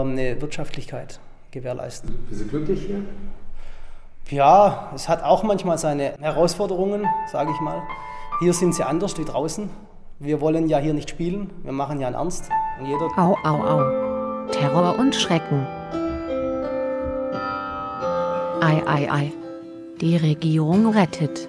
eine Wirtschaftlichkeit gewährleisten. Bist du glücklich hier? Ja, es hat auch manchmal seine Herausforderungen, sage ich mal. Hier sind sie anders wie draußen. Wir wollen ja hier nicht spielen, wir machen ja einen Ernst. Und jeder Au, au, au. Terror und Schrecken. Ei, ei, ei. Die Regierung rettet.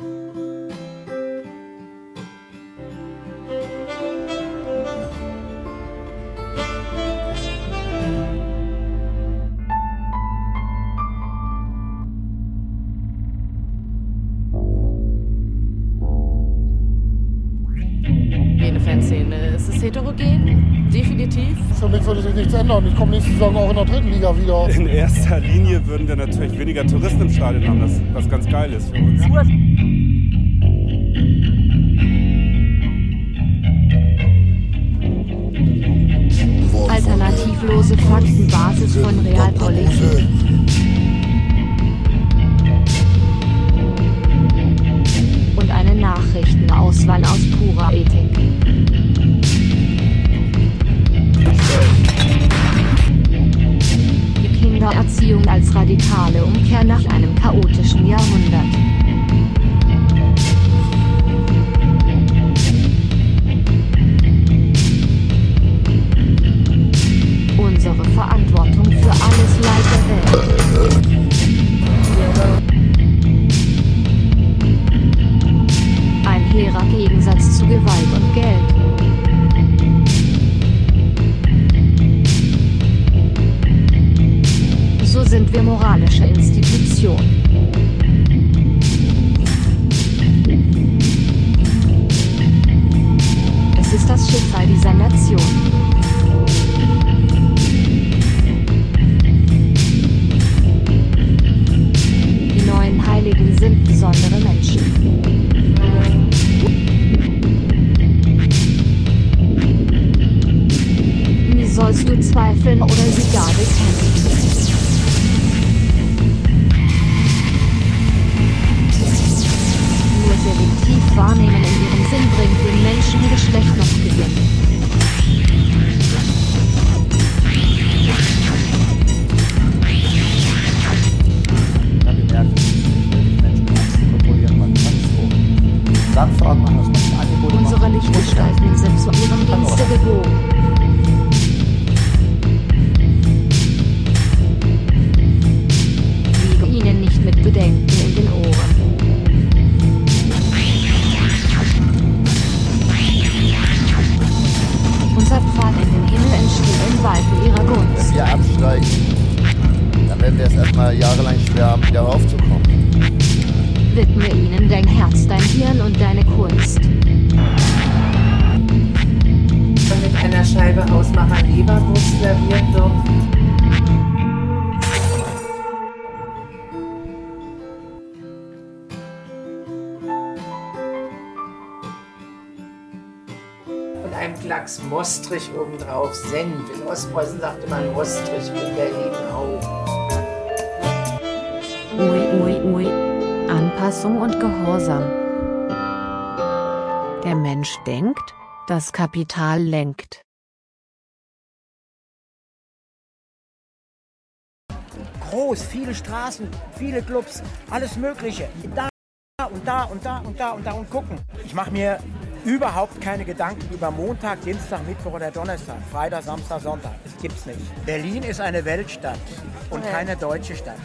Fanszene. Es ist heterogen, definitiv. Für mich würde sich nichts ändern. Ich komme nächste Saison auch in der dritten Liga wieder. In erster Linie würden wir natürlich weniger Touristen im Stadion haben, das, was ganz geil ist für uns. Alternativlose Faktenbasis von Realpolitik. Und eine Nachrichtenauswahl aus purer Ethik. Kindererziehung als radikale Umkehr nach einem chaotischen Jahrhundert. Moralische Institution. Es ist das Schicksal dieser Nation. Die neuen Heiligen sind besondere Menschen. Wie sollst du zweifeln oder sie gar bekennen? Unser Pfad in den Himmel entsteht im Walten ihrer Wenn Gunst. wir absteigen, dann werden wir es erstmal jahrelang schwer haben, wieder raufzukommen. Widme ihnen dein Herz, dein Hirn und deine Kunst. Und mit einer Scheibe Hausmacher Leberwurst serviert wird. Einem Klacks Mostrich obendrauf, Senf. In Ostpreußen sagte man Mostrich, in Berlin auch. Ui, ui, ui. Anpassung und Gehorsam. Der Mensch denkt, das Kapital lenkt. groß, viele Straßen, viele Clubs, alles Mögliche. Da und da und da und da und da und gucken. Ich mache mir überhaupt keine Gedanken über Montag, Dienstag, Mittwoch oder Donnerstag, Freitag, Samstag, Sonntag. Das gibt's nicht. Berlin ist eine Weltstadt und keine deutsche Stadt.